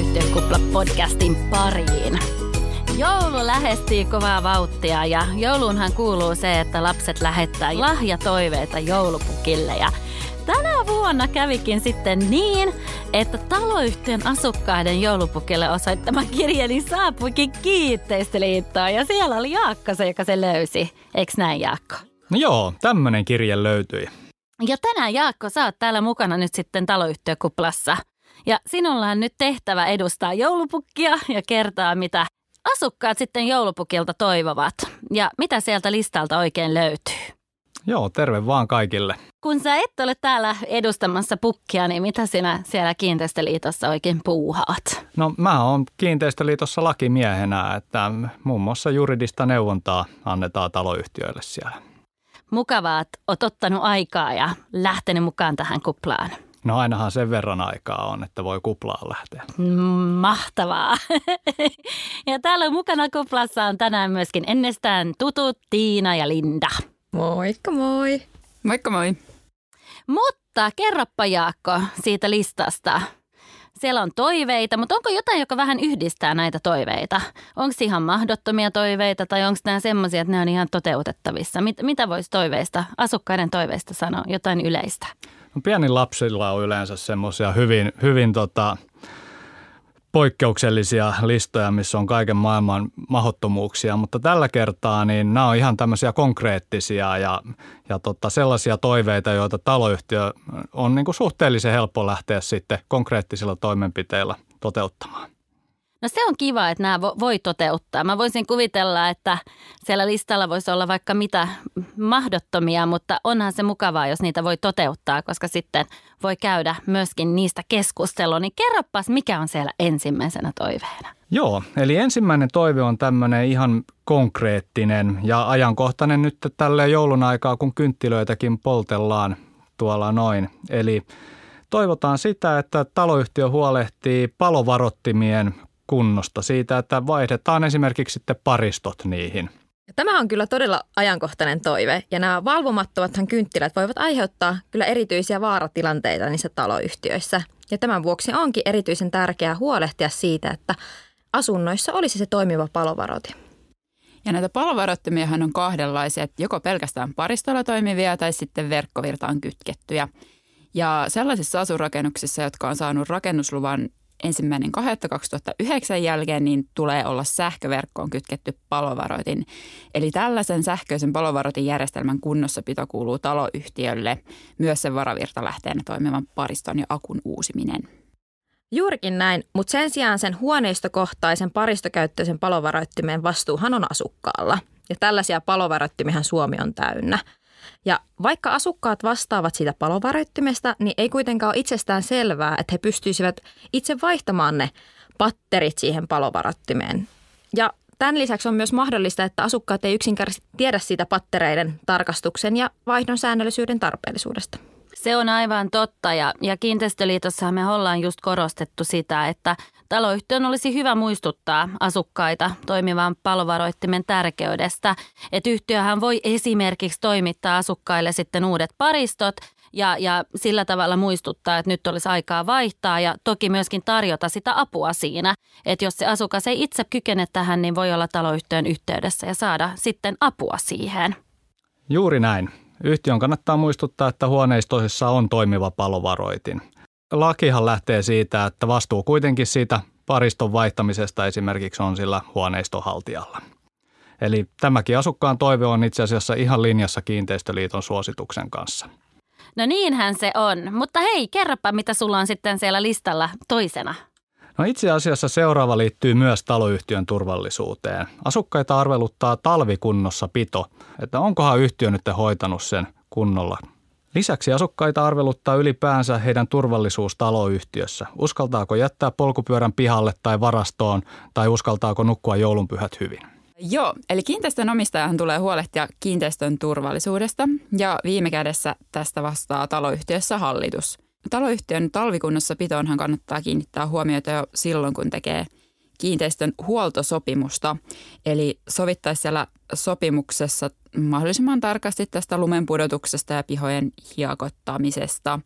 Taloyhtiön kupla-podcastin pariin. Joulu lähestyy kovaa vauhtia ja jouluunhan kuuluu se, että lapset lähettää lahjatoiveita joulupukille. Ja tänä vuonna kävikin sitten niin, että taloyhtiön asukkaiden joulupukille osoittama kirjeli saapuikin kiinteistöliittoon ja siellä oli Jaakko se, joka se löysi. Eiks näin Jaakko? No joo, tämmöinen kirje löytyi. Ja tänään Jaakko, sä oot täällä mukana nyt sitten taloyhtiökuplassa. Ja sinulla on nyt tehtävä edustaa joulupukkia ja kertoa, mitä asukkaat sitten joulupukilta toivovat. Ja mitä sieltä listalta oikein löytyy? Joo, terve vaan kaikille. Kun sä et ole täällä edustamassa pukkia, niin mitä sinä siellä Kiinteistöliitossa oikein puuhaat? No mä oon Kiinteistöliitossa lakimiehenä, että muun muassa juridista neuvontaa annetaan taloyhtiöille siellä. Mukavaa, että oot ottanut aikaa ja lähtenyt mukaan tähän kuplaan. No ainahan sen verran aikaa on, että voi kuplaan lähteä. Mahtavaa. ja täällä mukana kuplassa on tänään myöskin ennestään tutut Tiina ja Linda. Moikka moi. Moikka moi. Mutta kerroppa Jaakko siitä listasta. Siellä on toiveita, mutta onko jotain, joka vähän yhdistää näitä toiveita? Onko ihan mahdottomia toiveita tai onko nämä semmoisia, että ne on ihan toteutettavissa? Mit, mitä voisi toiveista, asukkaiden toiveista sanoa, jotain yleistä? No, pienin lapsilla on yleensä semmoisia hyvin, hyvin tota, poikkeuksellisia listoja, missä on kaiken maailman mahottomuuksia, mutta tällä kertaa niin nämä on ihan tämmöisiä konkreettisia ja, ja tota, sellaisia toiveita, joita taloyhtiö on niin kuin suhteellisen helppo lähteä sitten konkreettisilla toimenpiteillä toteuttamaan. No se on kiva, että nämä voi toteuttaa. Mä voisin kuvitella, että siellä listalla voisi olla vaikka mitä mahdottomia, mutta onhan se mukavaa, jos niitä voi toteuttaa, koska sitten voi käydä myöskin niistä keskustelua. Niin kerropas, mikä on siellä ensimmäisenä toiveena? Joo, eli ensimmäinen toive on tämmöinen ihan konkreettinen ja ajankohtainen nyt tälle joulun aikaa, kun kynttilöitäkin poltellaan tuolla noin. Eli toivotaan sitä, että taloyhtiö huolehtii palovarottimien kunnosta, siitä, että vaihdetaan esimerkiksi sitten paristot niihin. Tämä on kyllä todella ajankohtainen toive ja nämä valvomattomathan kynttilät voivat aiheuttaa kyllä erityisiä vaaratilanteita niissä taloyhtiöissä. Ja tämän vuoksi onkin erityisen tärkeää huolehtia siitä, että asunnoissa olisi se toimiva palovarotin. Ja näitä palovarottimia on kahdenlaisia, että joko pelkästään paristolla toimivia tai sitten verkkovirtaan kytkettyjä. Ja sellaisissa asurakennuksissa, jotka on saanut rakennusluvan ensimmäinen 2009 jälkeen, niin tulee olla sähköverkkoon kytketty palovaroitin. Eli tällaisen sähköisen palovaroitin järjestelmän kunnossapito kuuluu taloyhtiölle, myös sen varavirtalähteenä toimivan pariston ja akun uusiminen. Juurikin näin, mutta sen sijaan sen huoneistokohtaisen paristokäyttöisen palovaroittimen vastuuhan on asukkaalla. Ja tällaisia palovaroittimihan Suomi on täynnä – ja vaikka asukkaat vastaavat siitä palovaroittimesta, niin ei kuitenkaan ole itsestään selvää, että he pystyisivät itse vaihtamaan ne patterit siihen palovaroittimeen. Ja tämän lisäksi on myös mahdollista, että asukkaat ei yksinkertaisesti tiedä siitä pattereiden tarkastuksen ja vaihdon säännöllisyyden tarpeellisuudesta. Se on aivan totta ja, ja Kiinteistöliitossa me ollaan just korostettu sitä, että taloyhtiön olisi hyvä muistuttaa asukkaita toimivan palovaroittimen tärkeydestä. Että yhtiöhän voi esimerkiksi toimittaa asukkaille sitten uudet paristot ja, ja sillä tavalla muistuttaa, että nyt olisi aikaa vaihtaa ja toki myöskin tarjota sitä apua siinä. Että jos se asukas ei itse kykene tähän, niin voi olla taloyhtiön yhteydessä ja saada sitten apua siihen. Juuri näin. Yhtiön kannattaa muistuttaa, että huoneistoissa on toimiva palovaroitin. Lakihan lähtee siitä, että vastuu kuitenkin siitä pariston vaihtamisesta esimerkiksi on sillä huoneistohaltijalla. Eli tämäkin asukkaan toive on itse asiassa ihan linjassa kiinteistöliiton suosituksen kanssa. No niinhän se on, mutta hei, kerropa mitä sulla on sitten siellä listalla toisena. No itse asiassa seuraava liittyy myös taloyhtiön turvallisuuteen. Asukkaita arveluttaa talvikunnossa pito, että onkohan yhtiö nyt hoitanut sen kunnolla. Lisäksi asukkaita arveluttaa ylipäänsä heidän turvallisuus taloyhtiössä. Uskaltaako jättää polkupyörän pihalle tai varastoon tai uskaltaako nukkua joulunpyhät hyvin? Joo, eli kiinteistön omistajahan tulee huolehtia kiinteistön turvallisuudesta ja viime kädessä tästä vastaa taloyhtiössä hallitus – Taloyhtiön talvikunnossa pitoonhan kannattaa kiinnittää huomiota jo silloin, kun tekee kiinteistön huoltosopimusta. Eli sovittaisi siellä sopimuksessa mahdollisimman tarkasti tästä lumenpudotuksesta ja pihojen hiekottamisesta.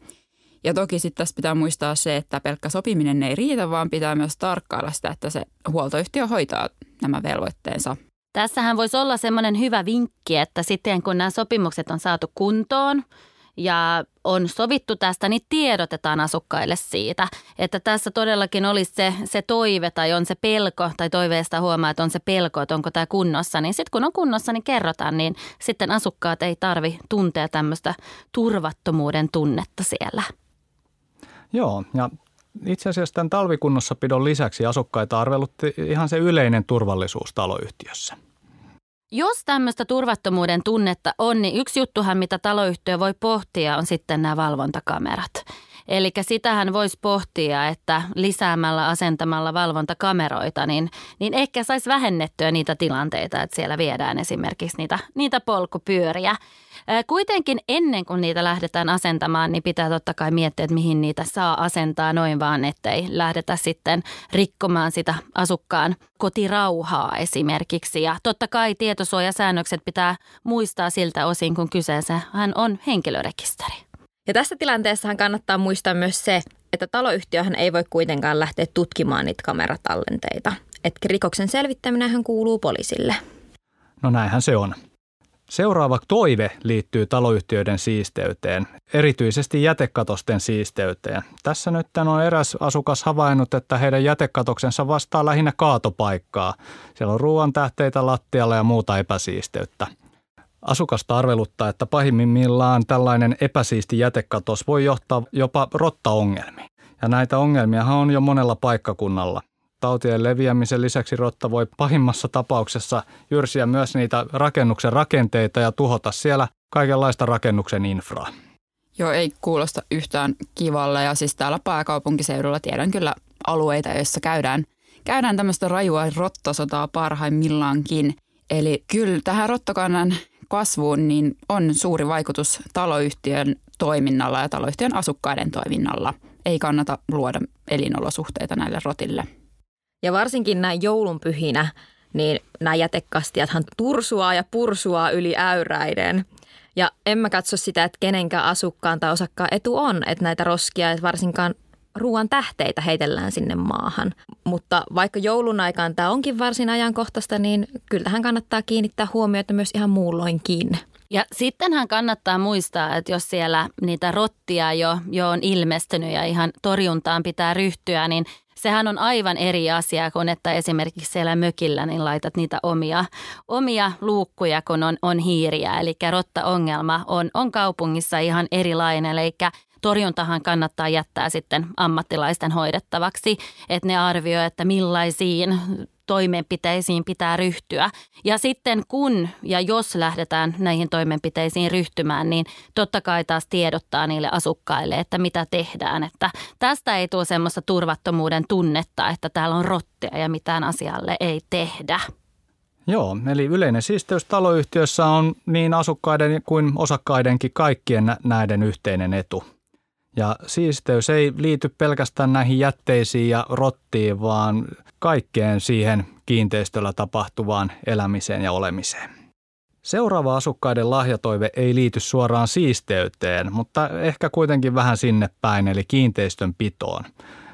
Ja toki sitten tässä pitää muistaa se, että pelkkä sopiminen ei riitä, vaan pitää myös tarkkailla sitä, että se huoltoyhtiö hoitaa nämä velvoitteensa. Tässähän voisi olla semmoinen hyvä vinkki, että sitten kun nämä sopimukset on saatu kuntoon – ja on sovittu tästä, niin tiedotetaan asukkaille siitä, että tässä todellakin olisi se, se toive tai on se pelko tai toiveesta huomaa, että on se pelko, että onko tämä kunnossa. Niin sitten kun on kunnossa, niin kerrotaan, niin sitten asukkaat ei tarvi tuntea tämmöistä turvattomuuden tunnetta siellä. Joo, ja itse asiassa tämän talvikunnossapidon lisäksi asukkaita arvelutti ihan se yleinen turvallisuus taloyhtiössä. Jos tämmöistä turvattomuuden tunnetta on, niin yksi juttuhan, mitä taloyhtiö voi pohtia, on sitten nämä valvontakamerat. Eli sitähän voisi pohtia, että lisäämällä asentamalla valvontakameroita, niin, niin ehkä saisi vähennettyä niitä tilanteita, että siellä viedään esimerkiksi niitä, niitä polkupyöriä. Kuitenkin ennen kuin niitä lähdetään asentamaan, niin pitää totta kai miettiä, että mihin niitä saa asentaa noin vaan, ettei lähdetä sitten rikkomaan sitä asukkaan kotirauhaa esimerkiksi. Ja totta kai tietosuojasäännökset pitää muistaa siltä osin, kun kyseessä hän on henkilörekisteri. Ja tässä tilanteessahan kannattaa muistaa myös se, että taloyhtiöhän ei voi kuitenkaan lähteä tutkimaan niitä kameratallenteita. Että rikoksen selvittäminen kuuluu poliisille. No näinhän se on. Seuraava toive liittyy taloyhtiöiden siisteyteen, erityisesti jätekatosten siisteyteen. Tässä nyt on eräs asukas havainnut, että heidän jätekatoksensa vastaa lähinnä kaatopaikkaa. Siellä on ruoan tähteitä lattialla ja muuta epäsiisteyttä. Asukasta arveluttaa, että pahimmillaan tällainen epäsiisti jätekatos voi johtaa jopa rottaongelmiin. Ja näitä ongelmia on jo monella paikkakunnalla. Tautien leviämisen lisäksi rotta voi pahimmassa tapauksessa jyrsiä myös niitä rakennuksen rakenteita ja tuhota siellä kaikenlaista rakennuksen infraa. Joo, ei kuulosta yhtään kivalle ja siis täällä pääkaupunkiseudulla tiedän kyllä alueita, joissa käydään, käydään tämmöistä rajua rottasotaa parhaimmillaankin. Eli kyllä tähän rottakannan kasvuun niin on suuri vaikutus taloyhtiön toiminnalla ja taloyhtiön asukkaiden toiminnalla. Ei kannata luoda elinolosuhteita näille rotille. Ja varsinkin näin joulunpyhinä, niin nämä jätekastiathan tursuaa ja pursuaa yli äyräiden. Ja en mä katso sitä, että kenenkään asukkaan tai osakkaan etu on, että näitä roskia, että varsinkaan ruoan tähteitä heitellään sinne maahan. Mutta vaikka joulun aikaan tämä onkin varsin ajankohtaista, niin kyllähän kannattaa kiinnittää huomiota myös ihan muulloinkin. Ja sittenhän kannattaa muistaa, että jos siellä niitä rottia jo, jo on ilmestynyt ja ihan torjuntaan pitää ryhtyä, niin sehän on aivan eri asia kuin, että esimerkiksi siellä mökillä niin laitat niitä omia, omia luukkuja, kun on, on hiiriä. Eli rotta-ongelma on, on kaupungissa ihan erilainen, eli torjuntahan kannattaa jättää sitten ammattilaisten hoidettavaksi, että ne arvioi, että millaisiin toimenpiteisiin pitää ryhtyä. Ja sitten kun ja jos lähdetään näihin toimenpiteisiin ryhtymään, niin totta kai taas tiedottaa niille asukkaille, että mitä tehdään. Että tästä ei tule semmoista turvattomuuden tunnetta, että täällä on rottia ja mitään asialle ei tehdä. Joo, eli yleinen siisteys taloyhtiössä on niin asukkaiden kuin osakkaidenkin kaikkien näiden yhteinen etu. Ja siisteys ei liity pelkästään näihin jätteisiin ja rottiin, vaan kaikkeen siihen kiinteistöllä tapahtuvaan elämiseen ja olemiseen. Seuraava asukkaiden lahjatoive ei liity suoraan siisteyteen, mutta ehkä kuitenkin vähän sinne päin, eli kiinteistön pitoon.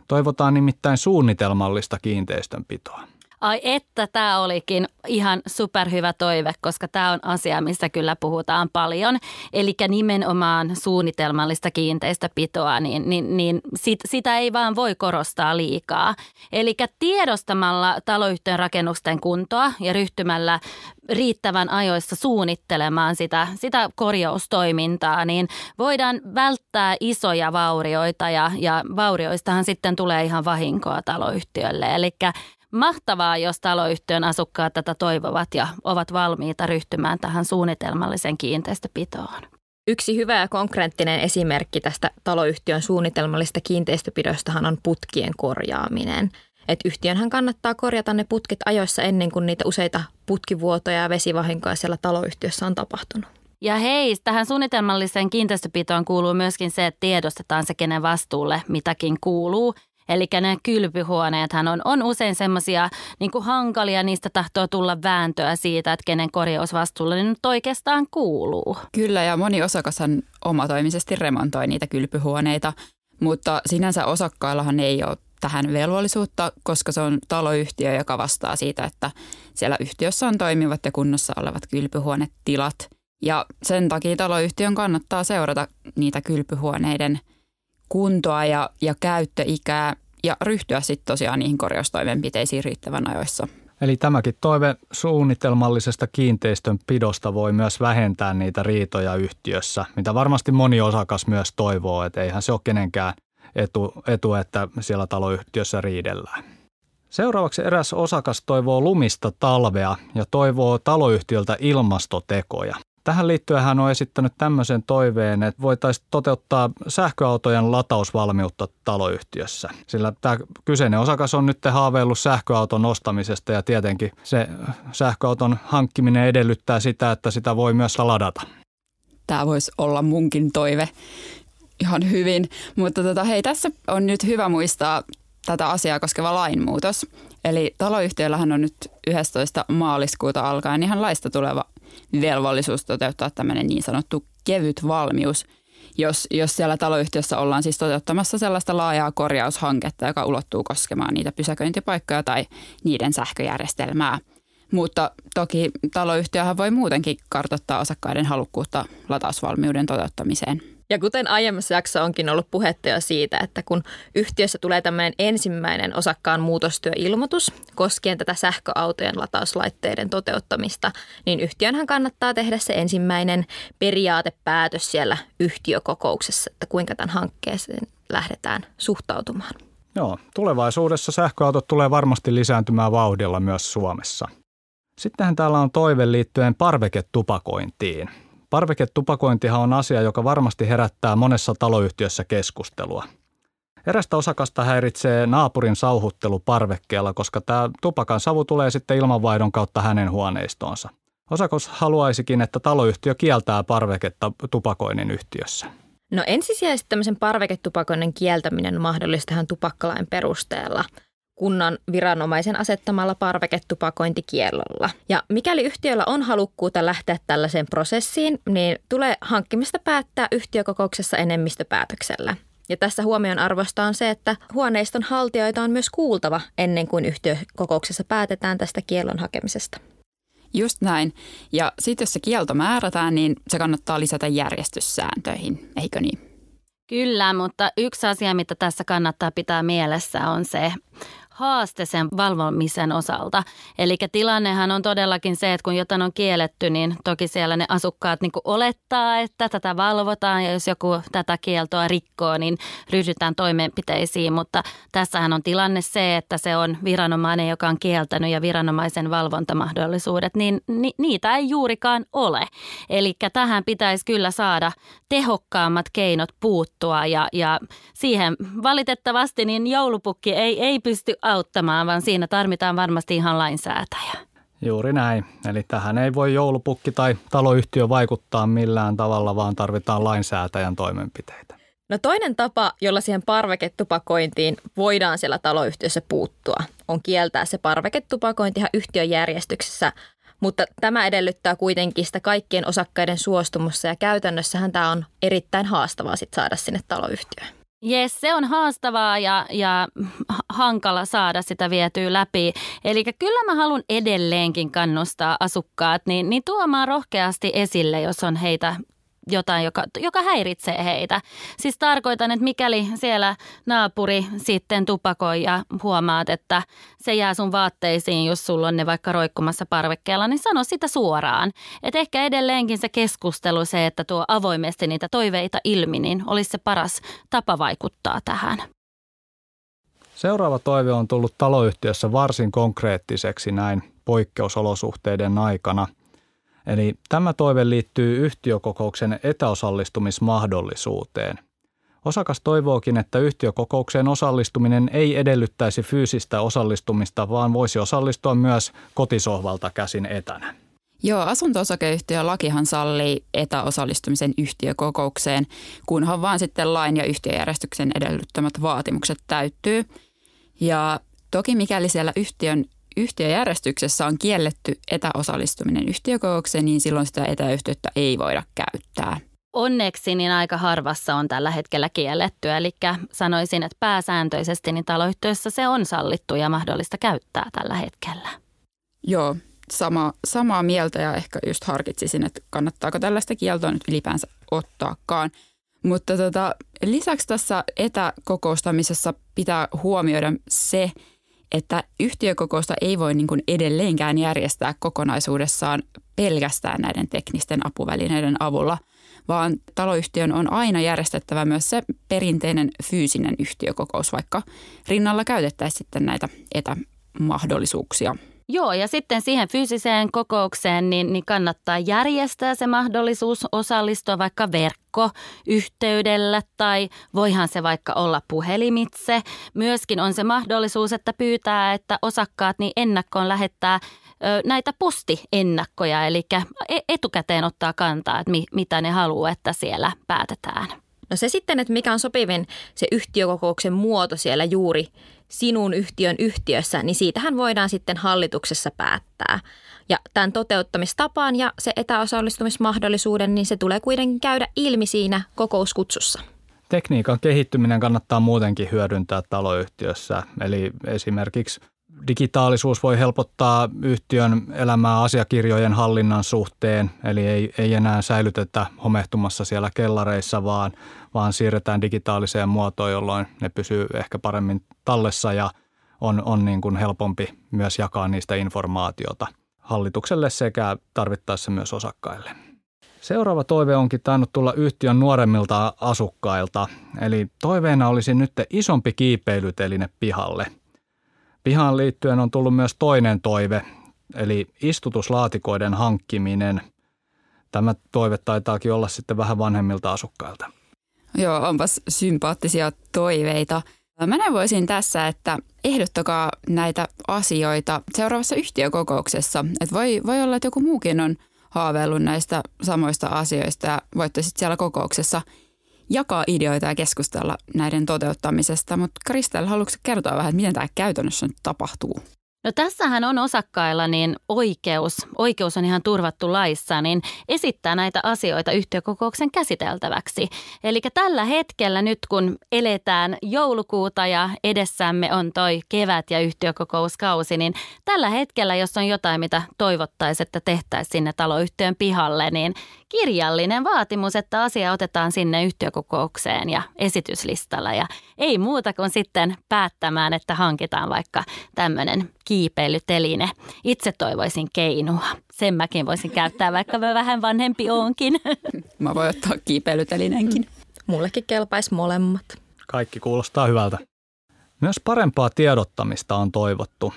Toivotaan nimittäin suunnitelmallista kiinteistönpitoa. Ai että tämä olikin ihan superhyvä toive, koska tämä on asia, mistä kyllä puhutaan paljon. Eli nimenomaan suunnitelmallista kiinteistöpitoa, niin, niin, niin sit, sitä ei vaan voi korostaa liikaa. Eli tiedostamalla taloyhtiön rakennusten kuntoa ja ryhtymällä riittävän ajoissa suunnittelemaan sitä, sitä korjaustoimintaa, niin voidaan välttää isoja vaurioita ja, ja vaurioistahan sitten tulee ihan vahinkoa taloyhtiölle. Eli Mahtavaa, jos taloyhtiön asukkaat tätä toivovat ja ovat valmiita ryhtymään tähän suunnitelmalliseen kiinteistöpitoon. Yksi hyvä ja konkreettinen esimerkki tästä taloyhtiön suunnitelmallista kiinteistöpidostahan on putkien korjaaminen. Että yhtiönhän kannattaa korjata ne putket ajoissa ennen kuin niitä useita putkivuotoja ja vesivahinkoja siellä taloyhtiössä on tapahtunut. Ja hei, tähän suunnitelmalliseen kiinteistöpitoon kuuluu myöskin se, että tiedostetaan se, kenen vastuulle mitäkin kuuluu. Eli nämä kylpyhuoneethan on, on usein semmoisia niin hankalia, niistä tahtoo tulla vääntöä siitä, että kenen korjausvastuulle nyt oikeastaan kuuluu. Kyllä ja moni osakashan omatoimisesti remontoi niitä kylpyhuoneita. mutta sinänsä osakkaillahan ei ole tähän velvollisuutta, koska se on taloyhtiö, joka vastaa siitä, että siellä yhtiössä on toimivat ja kunnossa olevat kylpyhuonetilat. Ja sen takia taloyhtiön kannattaa seurata niitä kylpyhuoneiden kuntoa ja, ja käyttöikää ja ryhtyä sitten tosiaan niihin korjaustoimenpiteisiin riittävän ajoissa. Eli tämäkin toive suunnitelmallisesta kiinteistön pidosta voi myös vähentää niitä riitoja yhtiössä, mitä varmasti moni osakas myös toivoo, että eihän se ole kenenkään etu, etu että siellä taloyhtiössä riidellään. Seuraavaksi eräs osakas toivoo lumista talvea ja toivoo taloyhtiöltä ilmastotekoja. Tähän liittyen hän on esittänyt tämmöisen toiveen, että voitaisiin toteuttaa sähköautojen latausvalmiutta taloyhtiössä. Sillä tämä kyseinen osakas on nyt haaveillut sähköauton ostamisesta ja tietenkin se sähköauton hankkiminen edellyttää sitä, että sitä voi myös ladata. Tämä voisi olla munkin toive ihan hyvin, mutta tota, hei tässä on nyt hyvä muistaa tätä asiaa koskeva lainmuutos. Eli taloyhtiöllähän on nyt 11. maaliskuuta alkaen ihan laista tuleva velvollisuus toteuttaa tämmöinen niin sanottu kevyt valmius, jos, jos siellä taloyhtiössä ollaan siis toteuttamassa sellaista laajaa korjaushanketta, joka ulottuu koskemaan niitä pysäköintipaikkoja tai niiden sähköjärjestelmää. Mutta toki taloyhtiöhän voi muutenkin kartoittaa osakkaiden halukkuutta latausvalmiuden toteuttamiseen. Ja kuten aiemmassa jaksossa onkin ollut puhetta jo siitä, että kun yhtiössä tulee tämmöinen ensimmäinen osakkaan muutostyöilmoitus koskien tätä sähköautojen latauslaitteiden toteuttamista, niin yhtiönhän kannattaa tehdä se ensimmäinen periaatepäätös siellä yhtiökokouksessa, että kuinka tämän hankkeeseen lähdetään suhtautumaan. Joo, tulevaisuudessa sähköautot tulee varmasti lisääntymään vauhdilla myös Suomessa. Sittenhän täällä on toive liittyen parveketupakointiin. Parveketupakointihan on asia, joka varmasti herättää monessa taloyhtiössä keskustelua. Erästä osakasta häiritsee naapurin sauhuttelu parvekkeella, koska tämä tupakan savu tulee sitten ilmanvaihdon kautta hänen huoneistoonsa. Osakas haluaisikin, että taloyhtiö kieltää parveketta tupakoinnin yhtiössä. No ensisijaisesti tämmöisen parveketupakoinnin kieltäminen on mahdollista ihan tupakkalain perusteella – kunnan viranomaisen asettamalla parveketupakointikiellolla. Ja mikäli yhtiöllä on halukkuutta lähteä tällaiseen prosessiin, niin tulee hankkimista päättää yhtiökokouksessa enemmistöpäätöksellä. Ja tässä huomion arvosta on se, että huoneiston haltijoita on myös kuultava ennen kuin yhtiökokouksessa päätetään tästä kiellon hakemisesta. Just näin. Ja sitten jos se kielto määrätään, niin se kannattaa lisätä järjestyssääntöihin, eikö niin? Kyllä, mutta yksi asia, mitä tässä kannattaa pitää mielessä on se, haaste sen valvomisen osalta. Eli tilannehan on todellakin se, että kun jotain on kielletty, niin toki siellä ne asukkaat niin olettaa, että tätä valvotaan ja jos joku tätä kieltoa rikkoo, niin ryhdytään toimenpiteisiin. Mutta tässähän on tilanne se, että se on viranomainen, joka on kieltänyt ja viranomaisen valvontamahdollisuudet, niin ni- niitä ei juurikaan ole. Eli tähän pitäisi kyllä saada tehokkaammat keinot puuttua ja, ja siihen valitettavasti niin joulupukki ei, ei pysty auttamaan, vaan siinä tarvitaan varmasti ihan lainsäätäjä. Juuri näin. Eli tähän ei voi joulupukki tai taloyhtiö vaikuttaa millään tavalla, vaan tarvitaan lainsäätäjän toimenpiteitä. No toinen tapa, jolla siihen parveketupakointiin voidaan siellä taloyhtiössä puuttua, on kieltää se parveketupakointi ihan yhtiöjärjestyksessä, mutta tämä edellyttää kuitenkin sitä kaikkien osakkaiden suostumusta ja käytännössähän tämä on erittäin haastavaa sit saada sinne taloyhtiöön. Jes, se on haastavaa ja, ja hankala saada sitä vietyä läpi. Eli kyllä mä haluan edelleenkin kannustaa asukkaat niin, niin tuomaan rohkeasti esille, jos on heitä jotain, joka, joka häiritsee heitä. Siis tarkoitan, että mikäli siellä naapuri sitten tupakoi ja huomaat, että se jää sun vaatteisiin, jos sulla on ne vaikka roikkumassa parvekkeella, niin sano sitä suoraan. Että ehkä edelleenkin se keskustelu, se, että tuo avoimesti niitä toiveita ilmi, niin olisi se paras tapa vaikuttaa tähän. Seuraava toive on tullut taloyhtiössä varsin konkreettiseksi näin poikkeusolosuhteiden aikana – Eli tämä toive liittyy yhtiökokouksen etäosallistumismahdollisuuteen. Osakas toivookin, että yhtiökokoukseen osallistuminen ei edellyttäisi fyysistä osallistumista, vaan voisi osallistua myös kotisohvalta käsin etänä. Joo, asunto-osakeyhtiön lakihan sallii etäosallistumisen yhtiökokoukseen, kunhan vaan sitten lain ja yhtiöjärjestyksen edellyttämät vaatimukset täyttyy. Ja toki mikäli siellä yhtiön yhtiöjärjestyksessä on kielletty etäosallistuminen yhtiökokoukseen, niin silloin sitä etäyhteyttä ei voida käyttää. onneksi niin aika harvassa on tällä hetkellä kielletty. Eli sanoisin, että pääsääntöisesti niin taloyhtiössä se on sallittu ja mahdollista käyttää tällä hetkellä. Joo, sama, samaa mieltä ja ehkä just harkitsisin, että kannattaako tällaista kieltoa nyt ylipäänsä ottaakaan. Mutta tota, lisäksi tässä etäkokoustamisessa pitää huomioida se, että yhtiökokousta ei voi niin kuin edelleenkään järjestää kokonaisuudessaan pelkästään näiden teknisten apuvälineiden avulla, vaan taloyhtiön on aina järjestettävä myös se perinteinen fyysinen yhtiökokous, vaikka rinnalla käytettäisiin sitten näitä etämahdollisuuksia. Joo, ja sitten siihen fyysiseen kokoukseen niin, niin kannattaa järjestää se mahdollisuus osallistua vaikka verkkoyhteydellä tai voihan se vaikka olla puhelimitse. Myöskin on se mahdollisuus, että pyytää, että osakkaat niin ennakkoon lähettää ö, näitä postiennakkoja, eli e-, etukäteen ottaa kantaa, että mi, mitä ne haluaa, että siellä päätetään. No se sitten, että mikä on sopivin se yhtiökokouksen muoto siellä juuri sinun yhtiön yhtiössä, niin siitähän voidaan sitten hallituksessa päättää. Ja tämän toteuttamistapaan ja se etäosallistumismahdollisuuden, niin se tulee kuitenkin käydä ilmi siinä kokouskutsussa. Tekniikan kehittyminen kannattaa muutenkin hyödyntää taloyhtiössä. Eli esimerkiksi digitaalisuus voi helpottaa yhtiön elämää asiakirjojen hallinnan suhteen, eli ei, ei enää säilytetä homehtumassa siellä kellareissa, vaan, vaan siirretään digitaaliseen muotoon, jolloin ne pysyy ehkä paremmin tallessa ja on, on niin kuin helpompi myös jakaa niistä informaatiota hallitukselle sekä tarvittaessa myös osakkaille. Seuraava toive onkin tainnut tulla yhtiön nuoremmilta asukkailta, eli toiveena olisi nyt isompi kiipeilyteline pihalle – Pihaan liittyen on tullut myös toinen toive, eli istutuslaatikoiden hankkiminen. Tämä toive taitaakin olla sitten vähän vanhemmilta asukkailta. Joo, onpas sympaattisia toiveita. Mä voisin tässä, että ehdottakaa näitä asioita seuraavassa yhtiökokouksessa. Että voi, voi olla, että joku muukin on haaveillut näistä samoista asioista ja voitte sitten siellä kokouksessa – jakaa ideoita ja keskustella näiden toteuttamisesta. Mutta Kristel, haluatko kertoa vähän, että miten tämä käytännössä nyt tapahtuu? No tässähän on osakkailla niin oikeus, oikeus on ihan turvattu laissa, niin esittää näitä asioita yhtiökokouksen käsiteltäväksi. Eli tällä hetkellä nyt kun eletään joulukuuta ja edessämme on toi kevät ja yhtiökokouskausi, niin tällä hetkellä, jos on jotain, mitä toivottaisiin, että tehtäisiin sinne taloyhtiön pihalle, niin kirjallinen vaatimus, että asia otetaan sinne yhtiökokoukseen ja esityslistalla. Ja ei muuta kuin sitten päättämään, että hankitaan vaikka tämmöinen kiipeilyteline. Itse toivoisin keinua. Sen mäkin voisin käyttää, vaikka mä vähän vanhempi onkin. Mä voin ottaa kiipeilytelinenkin. Mullekin kelpaisi molemmat. Kaikki kuulostaa hyvältä. Myös parempaa tiedottamista on toivottu.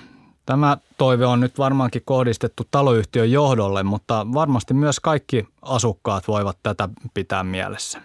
Tämä toive on nyt varmaankin kohdistettu taloyhtiön johdolle, mutta varmasti myös kaikki asukkaat voivat tätä pitää mielessä.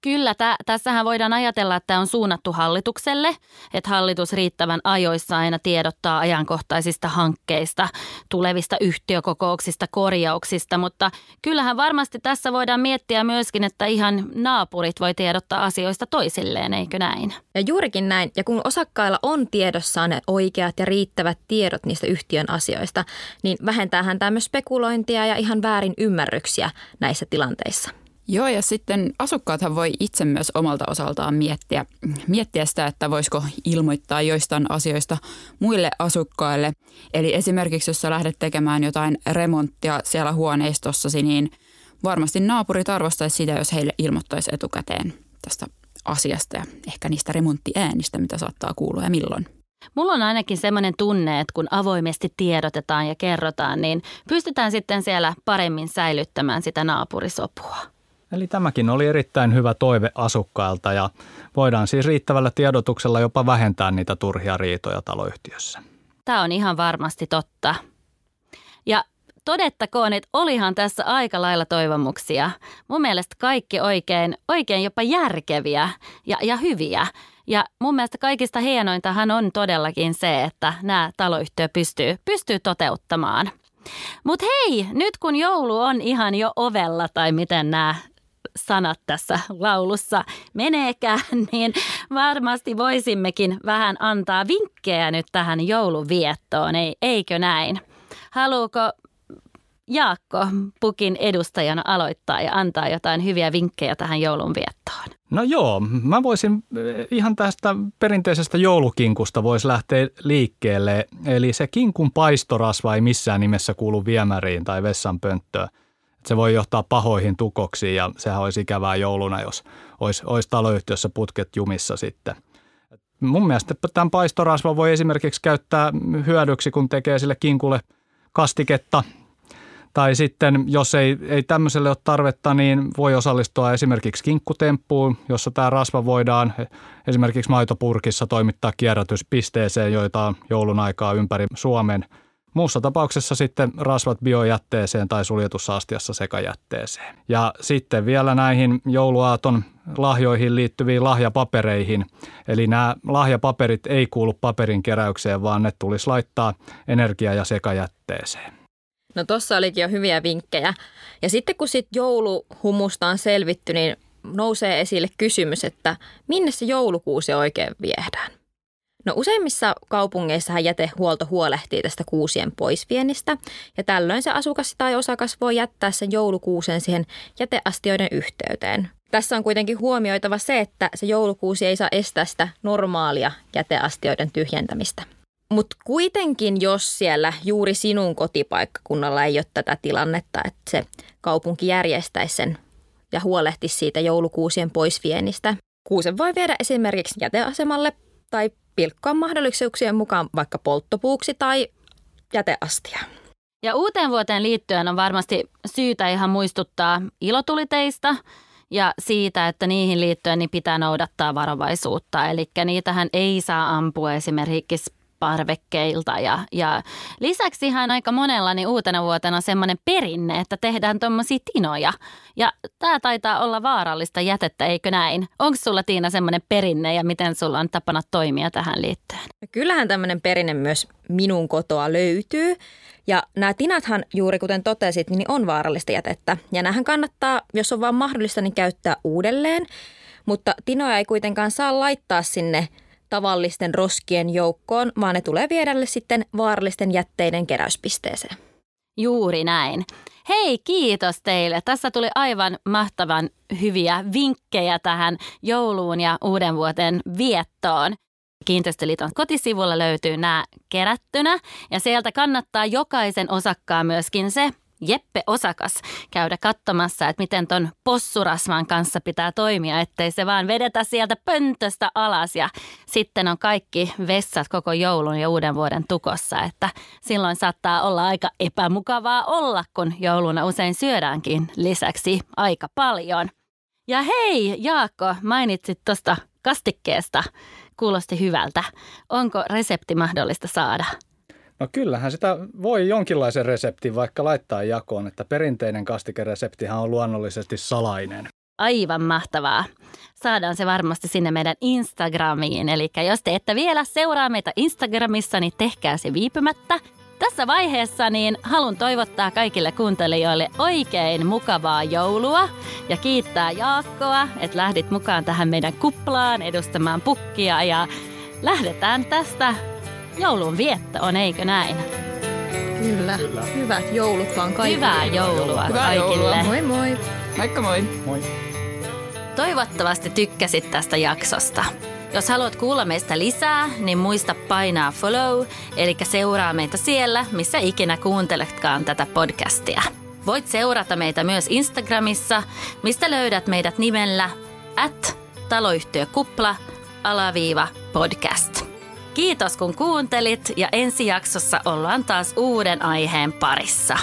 Kyllä, tä, tässähän voidaan ajatella, että on suunnattu hallitukselle, että hallitus riittävän ajoissa aina tiedottaa ajankohtaisista hankkeista, tulevista yhtiökokouksista, korjauksista, mutta kyllähän varmasti tässä voidaan miettiä myöskin, että ihan naapurit voi tiedottaa asioista toisilleen, eikö näin? Ja juurikin näin, ja kun osakkailla on tiedossaan ne oikeat ja riittävät tiedot niistä yhtiön asioista, niin vähentäähän tämä myös spekulointia ja ihan väärin ymmärryksiä näissä tilanteissa. Joo, ja sitten asukkaathan voi itse myös omalta osaltaan miettiä, miettiä sitä, että voisiko ilmoittaa joistain asioista muille asukkaille. Eli esimerkiksi jos sä lähdet tekemään jotain remonttia siellä huoneistossasi, niin varmasti naapurit arvostaisi sitä, jos heille ilmoittaisi etukäteen tästä asiasta ja ehkä niistä remonttiäänistä, mitä saattaa kuulua ja milloin. Mulla on ainakin semmoinen tunne, että kun avoimesti tiedotetaan ja kerrotaan, niin pystytään sitten siellä paremmin säilyttämään sitä naapurisopua. Eli tämäkin oli erittäin hyvä toive asukkailta ja voidaan siis riittävällä tiedotuksella jopa vähentää niitä turhia riitoja taloyhtiössä. Tämä on ihan varmasti totta. Ja todettakoon, että olihan tässä aika lailla toivomuksia. Mun mielestä kaikki oikein, oikein jopa järkeviä ja, ja hyviä. Ja mun mielestä kaikista hienointahan on todellakin se, että nämä taloyhtiö pystyy, pystyy toteuttamaan. Mutta hei, nyt kun joulu on ihan jo ovella, tai miten nämä sanat tässä laulussa meneekään, niin varmasti voisimmekin vähän antaa vinkkejä nyt tähän jouluviettoon, ei, eikö näin? Haluuko Jaakko Pukin edustajana aloittaa ja antaa jotain hyviä vinkkejä tähän joulun viettoon? No joo, mä voisin eh, ihan tästä perinteisestä joulukinkusta voisi lähteä liikkeelle. Eli se kinkun paistorasva ei missään nimessä kuulu viemäriin tai vessanpönttöön. Se voi johtaa pahoihin tukoksiin ja sehän olisi ikävää jouluna, jos olisi, olisi taloyhtiössä putket jumissa sitten. Mun mielestä tämän paistorasvan voi esimerkiksi käyttää hyödyksi, kun tekee sille kinkulle kastiketta tai sitten, jos ei, ei tämmöiselle ole tarvetta, niin voi osallistua esimerkiksi kinkkutemppuun, jossa tämä rasva voidaan esimerkiksi maitopurkissa toimittaa kierrätyspisteeseen, joita on joulun aikaa ympäri Suomen. Muussa tapauksessa sitten rasvat biojätteeseen tai suljetussa astiassa sekajätteeseen. Ja sitten vielä näihin jouluaaton lahjoihin liittyviin lahjapapereihin. Eli nämä lahjapaperit ei kuulu paperin keräykseen, vaan ne tulisi laittaa energia- ja sekajätteeseen. No tossa olikin jo hyviä vinkkejä. Ja sitten kun sitten jouluhumusta on selvitty, niin nousee esille kysymys, että minne se joulukuusi oikein viedään? No useimmissa kaupungeissa jätehuolto huolehtii tästä kuusien poisviennistä ja tällöin se asukas tai osakas voi jättää sen joulukuusen siihen jäteastioiden yhteyteen. Tässä on kuitenkin huomioitava se, että se joulukuusi ei saa estää sitä normaalia jäteastioiden tyhjentämistä. Mutta kuitenkin, jos siellä juuri sinun kotipaikkakunnalla ei ole tätä tilannetta, että se kaupunki järjestäisi sen ja huolehtisi siitä joulukuusien poisviennistä. Kuusen voi viedä esimerkiksi jäteasemalle tai pilkkoa mahdollisuuksien mukaan vaikka polttopuuksi tai jäteastia. Ja uuteen vuoteen liittyen on varmasti syytä ihan muistuttaa ilotuliteista ja siitä, että niihin liittyen niin pitää noudattaa varovaisuutta. Eli niitähän ei saa ampua esimerkiksi parvekkeilta. Ja, ja lisäksi ihan aika monella niin uutena vuotena semmoinen perinne, että tehdään tuommoisia tinoja. Ja tämä taitaa olla vaarallista jätettä, eikö näin? Onko sulla Tiina semmoinen perinne ja miten sulla on tapana toimia tähän liittyen? Kyllähän tämmöinen perinne myös minun kotoa löytyy. Ja nämä tinathan, juuri kuten totesit, niin on vaarallista jätettä. Ja näähän kannattaa, jos on vaan mahdollista, niin käyttää uudelleen. Mutta tinoja ei kuitenkaan saa laittaa sinne tavallisten roskien joukkoon, vaan ne tulee viedälle sitten vaarallisten jätteiden keräyspisteeseen. Juuri näin. Hei, kiitos teille. Tässä tuli aivan mahtavan hyviä vinkkejä tähän jouluun ja uuden vuoden viettoon. Kiinteistöliiton kotisivulla löytyy nämä kerättynä ja sieltä kannattaa jokaisen osakkaan myöskin se Jeppe Osakas käydä katsomassa, että miten ton possurasvan kanssa pitää toimia, ettei se vaan vedetä sieltä pöntöstä alas ja sitten on kaikki vessat koko joulun ja uuden vuoden tukossa, että silloin saattaa olla aika epämukavaa olla, kun jouluna usein syödäänkin lisäksi aika paljon. Ja hei Jaakko, mainitsit tuosta kastikkeesta. Kuulosti hyvältä. Onko resepti mahdollista saada? No kyllähän sitä voi jonkinlaisen reseptin vaikka laittaa jakoon, että perinteinen kastikereseptihan on luonnollisesti salainen. Aivan mahtavaa. Saadaan se varmasti sinne meidän Instagramiin. Eli jos te ette vielä seuraa meitä Instagramissa, niin tehkää se viipymättä. Tässä vaiheessa niin haluan toivottaa kaikille kuuntelijoille oikein mukavaa joulua ja kiittää Jaakkoa, että lähdit mukaan tähän meidän kuplaan edustamaan pukkia ja lähdetään tästä joulun on, eikö näin? Kyllä. Kyllä. Hyvät joulut vaan kaikille. Hyvää joulua Hyvää kaikille. Joulua. Moi moi. Moikka moi. Moi. Toivottavasti tykkäsit tästä jaksosta. Jos haluat kuulla meistä lisää, niin muista painaa follow, eli seuraa meitä siellä, missä ikinä kuunteletkaan tätä podcastia. Voit seurata meitä myös Instagramissa, mistä löydät meidät nimellä at taloyhtiökupla alaviiva podcast. Kiitos kun kuuntelit ja ensi jaksossa ollaan taas uuden aiheen parissa.